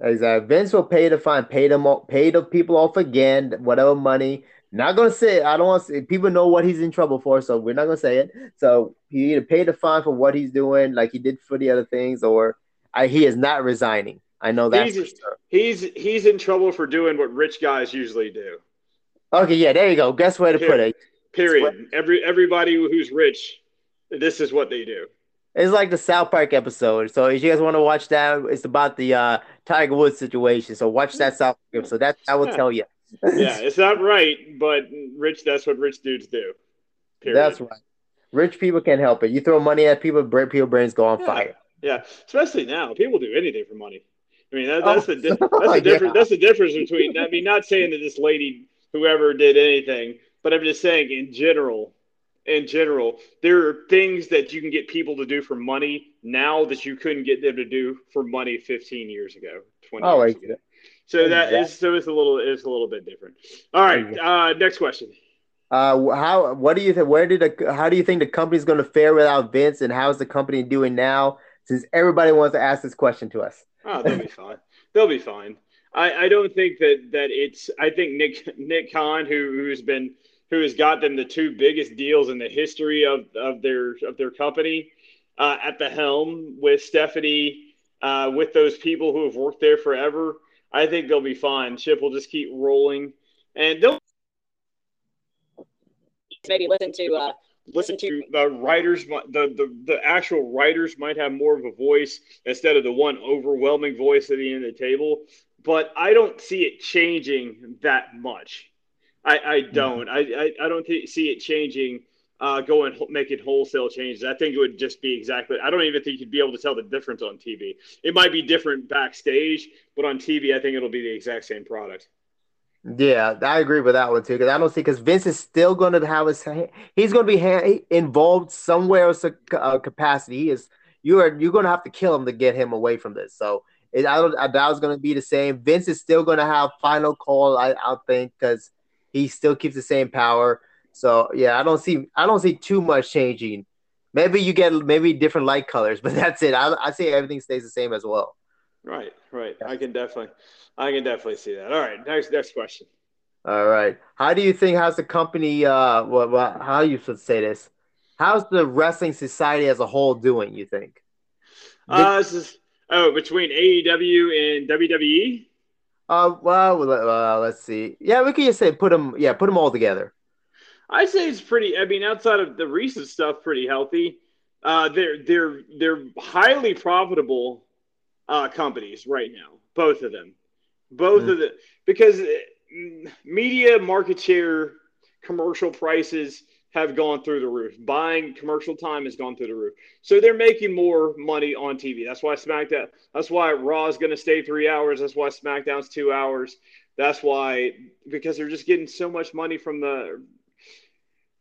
Exactly. Vince will pay the fine, pay them, pay the people off again, whatever money. Not gonna say. I don't want to say. People know what he's in trouble for, so we're not gonna say it. So he either pay the fine for what he's doing, like he did for the other things, or I, he is not resigning. I know that He's- sure. He's he's in trouble for doing what rich guys usually do. Okay, yeah, there you go. Guess where to put it. Period. Every everybody who's rich, this is what they do. It's like the South Park episode. So if you guys want to watch that, it's about the uh, Tiger Woods situation. So watch that South Park episode. That I will Yeah. tell you. Yeah, it's not right, but rich. That's what rich dudes do. Period. That's right. Rich people can't help it. You throw money at people, people brains go on Yeah. fire. Yeah, especially now, people do anything for money. I mean, that, Oh. that's the di- that's the difference. That's the difference between. I mean, not saying that this lady, whoever did anything, but I'm just saying in general. In general, there are things that you can get people to do for money now that you couldn't get them to do for money 15 years ago, 20 Oh, years ago. So that exactly. is so it's a little it's a little bit different. All right, uh, next question. Uh, how? What do you think? Where did the? How do you think the company's going to fare without Vince? And how's the company doing now? Since everybody wants to ask this question to us. Oh, they'll be fine. They'll be fine. I, I don't think that that it's. I think Nick Nick Khan, who who's been who has got them the two biggest deals in the history of of their of their company, uh, at the helm with Stephanie, uh, with those people who have worked there forever. I think they'll be fine. Chip will just keep rolling, and they'll Maybe listen to uh, listen to the writers the, the the actual writers might have more of a voice instead of the one overwhelming voice at the end of the table but i don't see it changing that much. I i don't. I i, I don't th- see it changing uh going making wholesale changes i think it would just be exactly i don't even think you'd be able to tell the difference on tv it might be different backstage but on tv i think it'll be the exact same product Yeah, I agree with that one too. Because I don't see because Vince is still going to have his he's going to be ha- involved somewhere else uh, capacity. He is you are you're going to have to kill him to get him away from this. So it, I don't I doubt it's going to be the same. Vince is still going to have final call. I I think because he still keeps the same power. So yeah, I don't see I don't see too much changing. Maybe you get maybe different light colors, but that's it. I I see everything stays the same as well. right right i can definitely i can definitely see that all right next next question All right. How do you think how's the company uh what, what how you should say this? How's the wrestling society as a whole doing, you think? Uh, this is oh between AEW and? WWE. Uh well, uh, let's see. Yeah, we can just say put them yeah, put them all together. I say it's pretty. I mean, outside of the recent stuff, pretty healthy. Uh, they're they're they're highly profitable uh, companies right now. Both of them, both Mm. of the because uh, media market share, commercial prices have gone through the roof. Buying commercial time has gone through the roof. So they're making more money on TV. That's why SmackDown. That's why Raw is going to stay three hours. That's why SmackDown's two hours. That's why because they're just getting so much money from the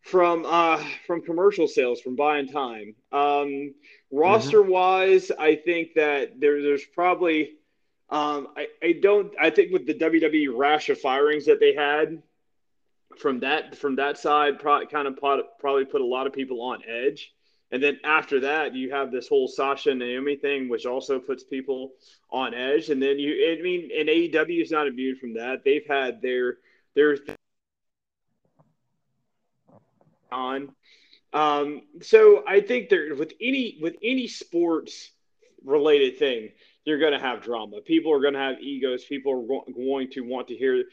from uh, from commercial sales from buying time. Um, roster wise, I think that there, there's probably um, I, I don't I think with the WWE rash of firings that they had from that from that side, pro- kind of pot, probably put a lot of people on edge. And then after that, you have this whole Sasha and Naomi thing, which also puts people on edge. And then you, I mean, and AEW is not immune from that. They've had their their on. Um, so I think there with any with any sports related thing, you're going to have drama. People are going to have egos. People are go- going to want to hear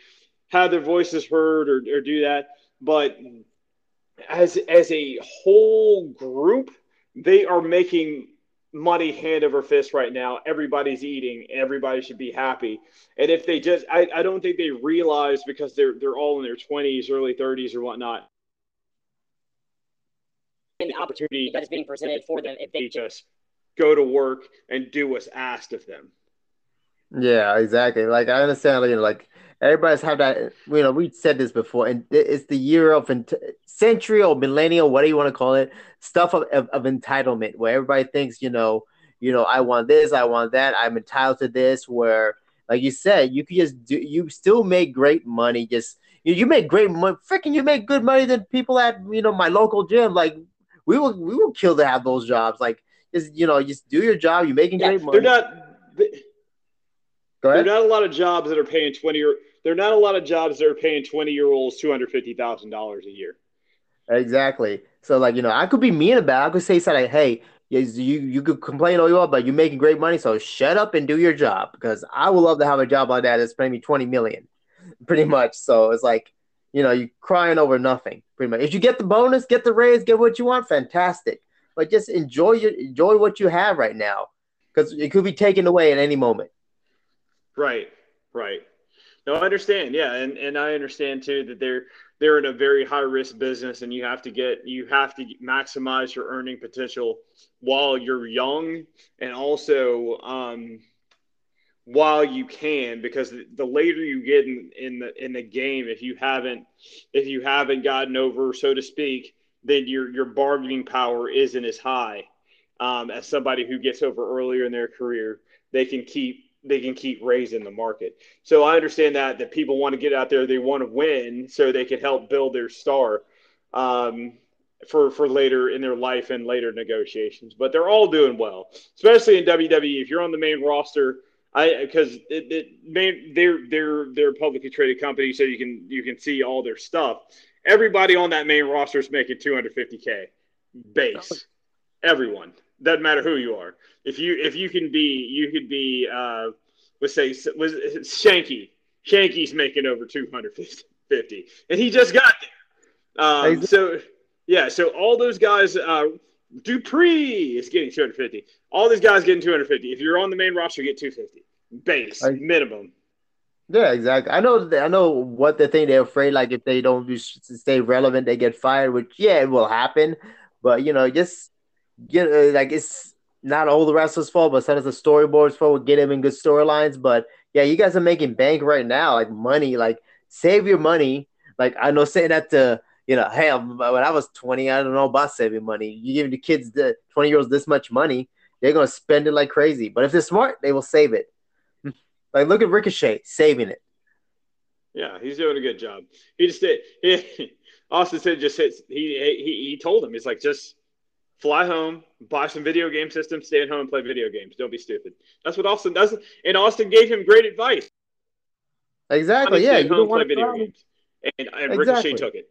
have their voices heard or, or do that. But as as a whole group, they are making money hand over fist right now. Everybody's eating. Everybody should be happy. And if they just, I, I don't think they realize because they're they're all in their twenties, early thirties, or whatnot. An opportunity that is being presented for them if They they just go to work and do what's asked of them. Yeah, exactly. Like I understand, you know, like everybody's had that. You know, we said this before, and it's the year of ent- century or millennial, whatever you want to call it, stuff of, of, of entitlement, where everybody thinks, you know, you know, I want this, I want that, I'm entitled to this. Where, like you said, you could just do, you still make great money. Just you, you make great money. Freaking, you make good money than people at you know my local gym. Like we will, we will kill to have those jobs. Like just you know, just do your job. You're making Yeah, great money. They're not. They, Go There are not a lot of jobs that are paying twenty or there are not a lot of jobs that are paying twenty year olds two hundred fifty thousand dollars a year. Exactly. So like, you know, I could be mean about it. I could say something like, hey, you you could complain all you want, but you're making great money, so shut up and do your job because I would love to have a job like that that's paying me 20 million, pretty much. So it's like, you know, you're crying over nothing, pretty much. If you get the bonus, get the raise, get what you want, fantastic. But just enjoy your enjoy what you have right now. Because it could be taken away at any moment. Right, right. No, I understand. Yeah, and and I understand too that they're they're in a very high risk business, and you have to get you have to maximize your earning potential while you're young, and also um, while you can, because the later you get in, in the in the game, if you haven't if you haven't gotten over, so to speak, then your your bargaining power isn't as high um, as somebody who gets over earlier in their career. They can keep they can keep raising the market. So I understand that that people want to get out there, they want to win, so they can help build their star um, for for later in their life and later negotiations. But they're all doing well, especially in WWE. If you're on the main roster, I because it, it main they're they're they're a publicly traded company, so you can you can see all their stuff. Everybody on that main roster is making 250k base. Everyone doesn't matter who you are. If you if you can be you could be uh, let's say was Shanky. Shanky's making over 250, and he just got there. Um, so yeah, so all those guys. Uh, Dupri is getting 250. All these guys getting 250. If you're on the main roster, you get 250 base I- minimum. Yeah, exactly. I know. I know what the thing They're afraid, like if they don't do- stay relevant, they get fired. Which, yeah, it will happen. But you know, just get uh, like it's not all the wrestlers' fault, but sometimes the storyboards fault. Get them in good storylines. But yeah, you guys are making bank right now, like money. Like save your money. Like I know saying that to you know, hey, when I was twenty, I don't know about saving money. You give the kids the twenty year olds this much money, they're gonna spend it like crazy. But if they're smart, they will save it. Like look at Ricochet saving it. Yeah, he's doing a good job. He just did. He, Austin said just hits. He, he he told him he's like just fly home, buy some video game systems, stay at home, and play video games. Don't be stupid. That's what Austin does. And Austin gave him great advice. Exactly. Stay Yeah, you home, don't play want video games. And, and Ricochet took it.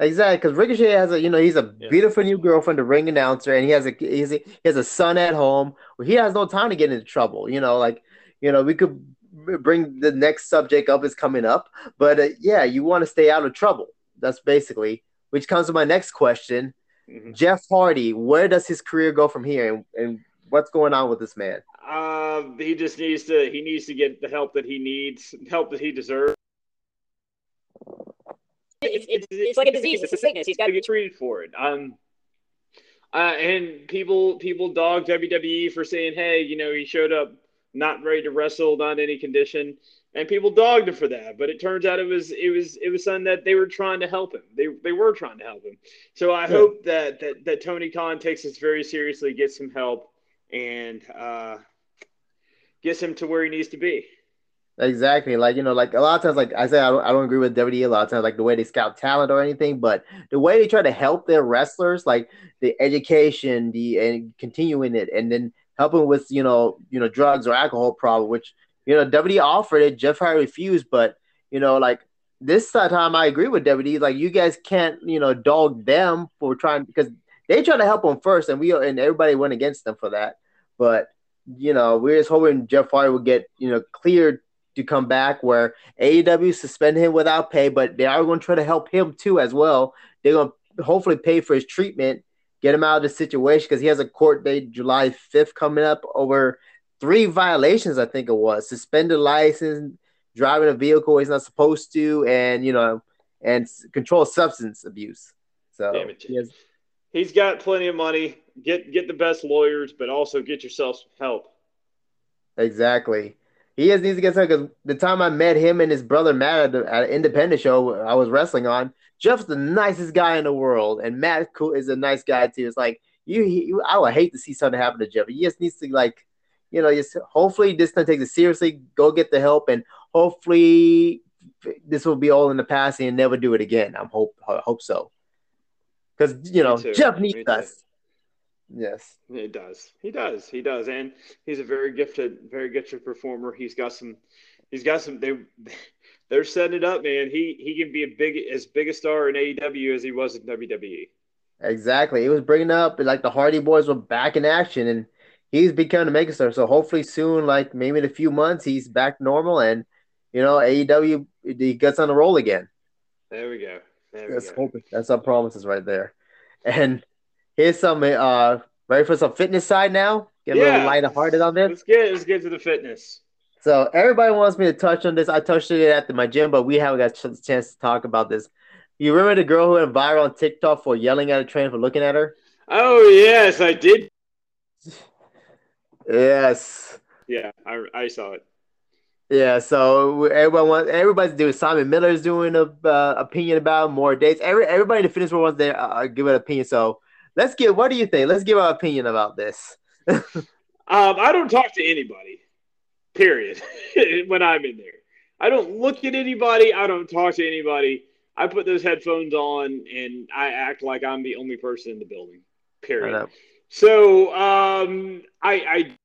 Exactly, because Ricochet has a, you know, he's a Yeah. beautiful new girlfriend, the ring announcer, and he has a, he's a, he has a son at home. Where he has no time to get into trouble. You know, like, you know, we could bring the next subject up is coming up, but uh, yeah, you want to stay out of trouble. That's basically, which comes to my next question. Mhm. Jeff Hardy, where does his career go from here, and, and what's going on with this man? Uh, he just needs to. He needs to get the help that he needs, help that he deserves. It's, it's, it's like a disease. It's a sickness. He's got to get treated for it. Um, uh, and people people dog WWE for saying, hey, you know, he showed up not ready to wrestle, not in any condition, and people dogged him for that. But it turns out it was it was it was something that they were trying to help him. They they were trying to help him. So I Yeah. hope that that that Tony Khan takes this very seriously, gets some help, and uh, gets him to where he needs to be. Exactly. Like, you know, like a lot of times, like I said, I don't, I don't agree with WWE a lot of times, like the way they scout talent or anything, but the way they try to help their wrestlers, like the education, the and continuing it, and then helping with, you know, you know, drugs or alcohol problem, which, you know, WWE offered it, Jeff Hardy refused, but you know, like this time I agree with WWE, like you guys can't, you know, dog them for trying because they try to help them first, and we and everybody went against them for that. But you know, we're just hoping Jeff Hardy will get, you know, cleared to come back where AEW suspend him without pay, but they are going to try to help him too as well. They're going to hopefully pay for his treatment, get him out of the situation because he has a court date July 5th coming up over three violations, I think it was suspended license, driving a vehicle he's not supposed to, and you know, and control substance abuse. So he has- He's got plenty of money. Get get the best lawyers, but also get yourself some help. Exactly. He just needs to get some because the time I met him and his brother Matt at, the, at an independent show I was wrestling on, Jeff's the nicest guy in the world, and Matt cool is a nice guy too. It's like you, you I would hate to see something happen to Jeff. He just needs to like, you know, just hopefully this time takes it seriously. Go get the help, and hopefully this will be all in the past and never do it again. I'm hope I hope so. Because you know. Jeff needs us. Yes. it does. He does. He does. And he's a very gifted, very gifted performer. He's got some. He's got some. They they're setting it up, man. He he can be a big as big a star in AEW as he was in. WWE. Exactly. It was bringing up like the Hardy Boys were back in action, and he's becoming a megastar. So hopefully soon, like maybe in a few months, he's back normal, and you know AEW he gets on the roll again. There we go. There we That's go. That's our promises right there. And here's some uh ready for some fitness side now. Get a Yeah. little lighter hearted on this. Let's get let's get to the fitness. So everybody wants me to touch on this. I touched it at the, my gym, but we haven't got a chance to talk about this. You remember the girl who went viral on TikTok for yelling at a train for looking at her? Oh yes, I did. Yes. Yeah, I, I saw it. Yeah, so everyone wants, everybody's doing. Simon Miller's doing a uh, opinion about more dates. Every everybody in the fitness world wants to uh, give an opinion. So let's get. What do you think? Let's give our opinion about this. Um, I don't talk to anybody. Period. when I'm in there, I don't look at anybody. I don't talk to anybody. I put those headphones on and I act like I'm the only person in the building. Period. So um, I, I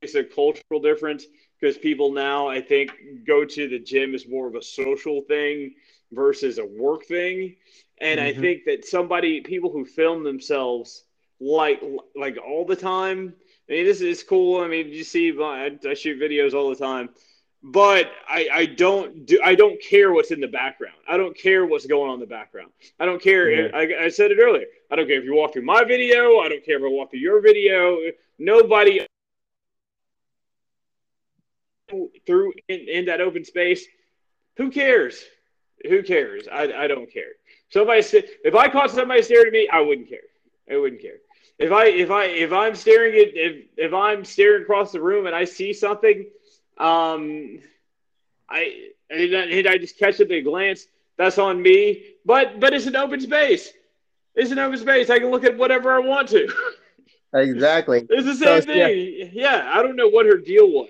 it's a cultural difference because people now I think go to the gym is more of a social thing versus a work thing, and I Mhm. think that somebody people who film themselves like like all the time. I mean, this is cool. I mean, you see, I, I shoot videos all the time, but I, I don't do I don't care what's in the background. I don't care what's going on in the background. I don't care. I, I said it earlier. I don't care if you walk through my video. I don't care if I walk through your video. Nobody through in, in that open space. Who cares? Who cares? I, I don't care. Somebody if I caught somebody staring at me, I wouldn't care. I wouldn't care. If I if I if I'm staring at if if I'm staring across the room and I see something, um, I and I, just catch it at a glance. That's on me. But but it's an open space. It's an open space. I can look at whatever I want to. Exactly. It's the So, same yeah. thing. Yeah. I don't know what her deal was.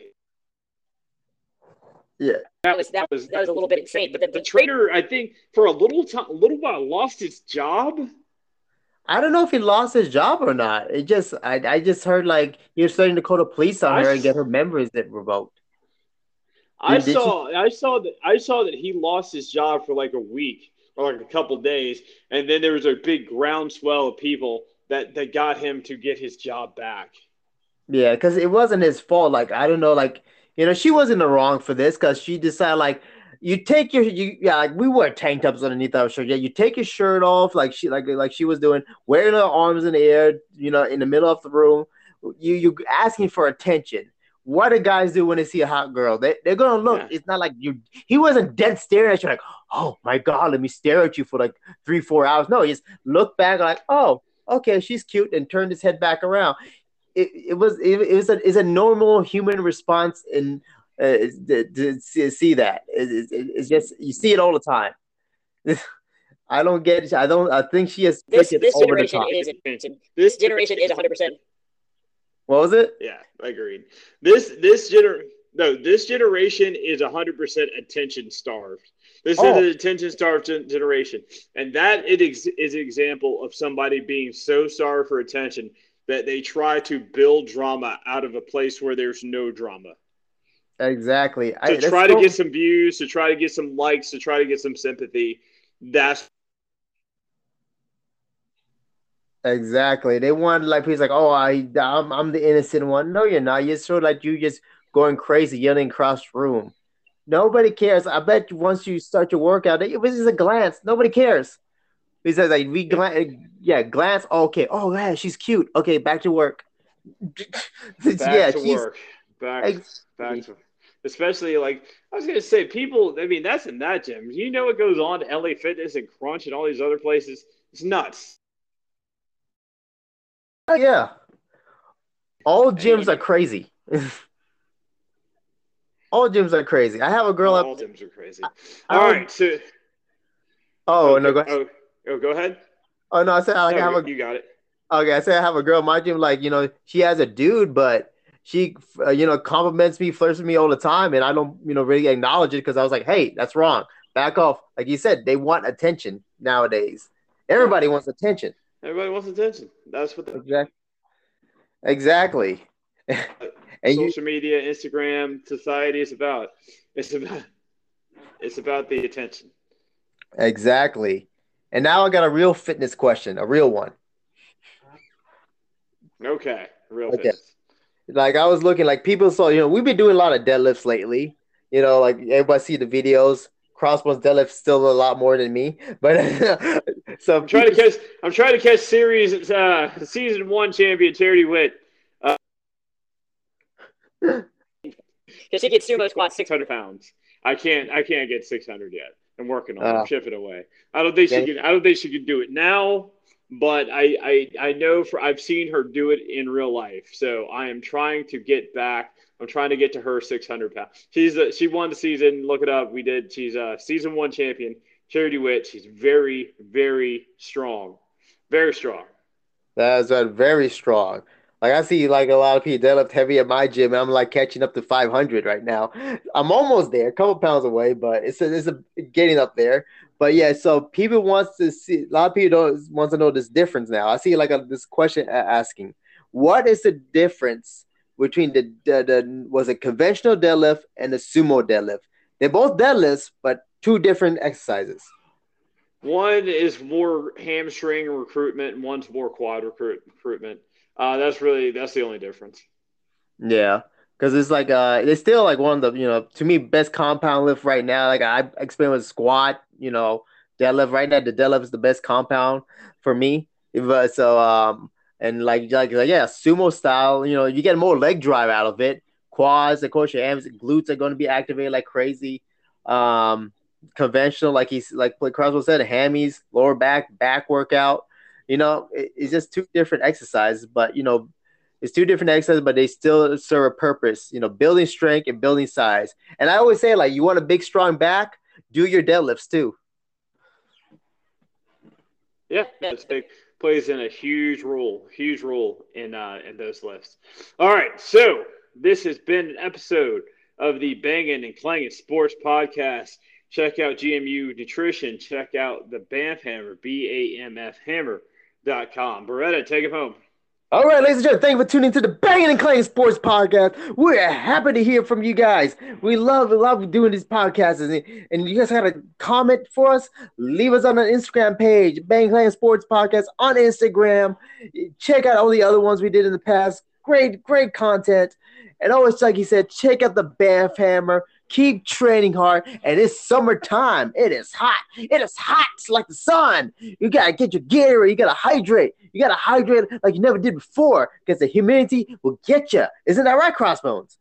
Yeah. That was that was that was a little bit insane. But the, The trader, I think, for a little time, a little while, lost his job. I don't know if he lost his job or not. It just I I just heard like he was starting to call the police on I her and get her members that revoked. I Did- saw, I saw that, I saw that he lost his job for like a week or like a couple days, and then there was a big groundswell of people that that got him to get his job back. Yeah, because it wasn't his fault. Like I don't know, like you know, she wasn't the wrong for this because she decided like you take your you yeah, like we wear tank tops underneath our shirt. Yeah, you take your shirt off like she like like she was doing, wearing her arms in the air, you know, in the middle of the room. You you asking for attention. What do guys do when they see a hot girl? They they're gonna look. Yeah. It's not like you. He wasn't dead staring at you like, oh my god, let me stare at you for like three four hours. No, he just looked back like, oh okay, she's cute, and turned his head back around. It, it was it, it was a it's a normal human response and uh, to, to see that it, it's just you see it all the time. I don't get. I don't. I think she has This taken this over the generation top. is Attention. this generation is 100. percent What was it? Yeah, I agreed. This this gener no, this generation is hundred percent attention starved. This Oh. is an attention starved gen- generation, and that it ex- is an example of somebody being so starved for attention that they try to build drama out of a place where there's no drama. Exactly. To I, try to so- get some views, to try to get some likes, to try to get some sympathy. That's Exactly. They want like people like, oh, I, I'm, I'm the innocent one. No, you're not. You're sort of like you just going crazy, yelling across the room. Nobody cares. I bet once you start your workout, it was just a glance. Nobody cares. He says like we glance, yeah, glance. Oh, okay. Oh yeah, she's cute. Okay, back to work. back yeah, to she's work. Back ex- back to especially like I was gonna say people I mean that's in that gym. You know what goes on to LA Fitness and Crunch and all these other places? It's nuts. Oh, yeah. All gyms are crazy. All gyms are crazy. I have a girl all up. All gyms are crazy. I All don't- right, so Oh no, go ahead. oh, oh, go ahead. Oh no, I said like, I No, have a you got it. Okay, I said I have a girl my gym, like, you know, she has a dude, but she, uh, you know, compliments me, flirts with me all the time, and I don't, you know, really acknowledge it because I was like, hey, that's wrong. Back off. Like you said, they want attention nowadays. Everybody wants attention. Everybody wants attention. That's what the Exactly. Exactly. and you, social media, Instagram, society is about. It's about it's about the attention. exactly. And now I got a real fitness question, a real one. Okay, real Okay. fitness. like I was looking like people saw, you know, we've been doing a lot of deadlifts lately. You know, like everybody see the videos. Crossbones deadlift still a lot more than me, but so I'm trying to catch. I'm trying to catch series uh, season one champion Charity Witt, Because she gets sumo squat 600 pounds. I can't. I can't get 600 yet. I'm working on it. Uh, I'm chipping away. I don't think she can. I don't think she can do it now. But I, I, I know for I've seen her do it in real life. So I am trying to get back. I'm trying to get to her 600 pounds. She's a, she won the season. Look it up. We did. She's a season one champion. Charity Witt. She's very, very strong. Very strong. That's a very strong. Like I see like a lot of people deadlift heavy at my gym, and I'm like catching up to 500 right now. I'm almost there, a couple pounds away, but it's a, it's a getting up there. But yeah, so people wants to see. A lot of people don't wants to know this difference now. I see like a, this question asking, what is the difference between the, the the was it conventional deadlift and the sumo deadlift? They're both deadlifts, but two different exercises. One is more hamstring recruitment, and one's more quad recruit, recruitment. Uh, that's really that's the only difference. Yeah, because it's like uh, it's still like one of the you know to me best compound lift right now. Like I explained with squat, you know, deadlift right now. The deadlift is the best compound for me. But so um and like like, yeah, sumo style. You know, you get more leg drive out of it. Quads, of course, your arms, glutes are going to be activated like crazy. Um, conventional, like he's like like Croswell said, hammies, lower back, back workout. You know, it- it's just two different exercises, but you know, it's two different exercises, but they still serve a purpose. You know, building strength and building size. And I always say, like, you want a big, strong back, do your deadlifts too. Yeah, that's big. Plays in a huge role, huge role in uh, in those lifts. All right, so this has been an episode of the Banging and Clangin' Sports Podcast. Check out GMU Nutrition. Check out the BAMF Hammer, B A M F Hammer.com. Beretta, take it home. All right, ladies and gentlemen, thank you for tuning into the Banging and Clanging Sports Podcast. We're happy to hear from you guys. We love, love doing these podcasts. And, and you guys got a comment for us? Leave us on the Instagram page, Bang Clanging Sports Podcast on Instagram. Check out all the other ones we did in the past. Great, great content. And always, like he said, check out the BAMF Hammer. Keep training hard. And it's summertime. It is hot. It is hot like the sun. You gotta get your gear. You gotta hydrate. You gotta hydrate like you never did before because the humidity will get you. Isn't that right, Crossbones?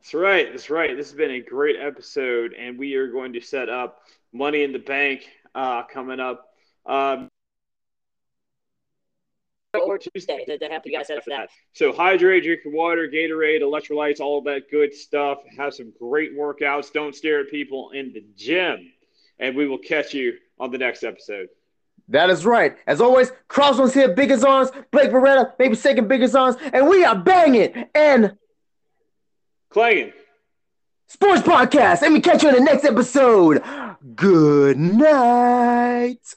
That's right. That's right. This has been a great episode, and we are going to set up Money in the Bank uh, coming up. Um, or Tuesday to, to help you guys set up for that. So hydrate, drink your water, Gatorade, electrolytes, all that good stuff. Have some great workouts. Don't stare at people in the gym. And we will catch you on the next episode. That is right. As always, Crossbones here, Biggest Arms, Blake Beretta, maybe second Biggest Arms, and we are banging and Clanging. Sports Podcast. And we catch you in the next episode. Good night.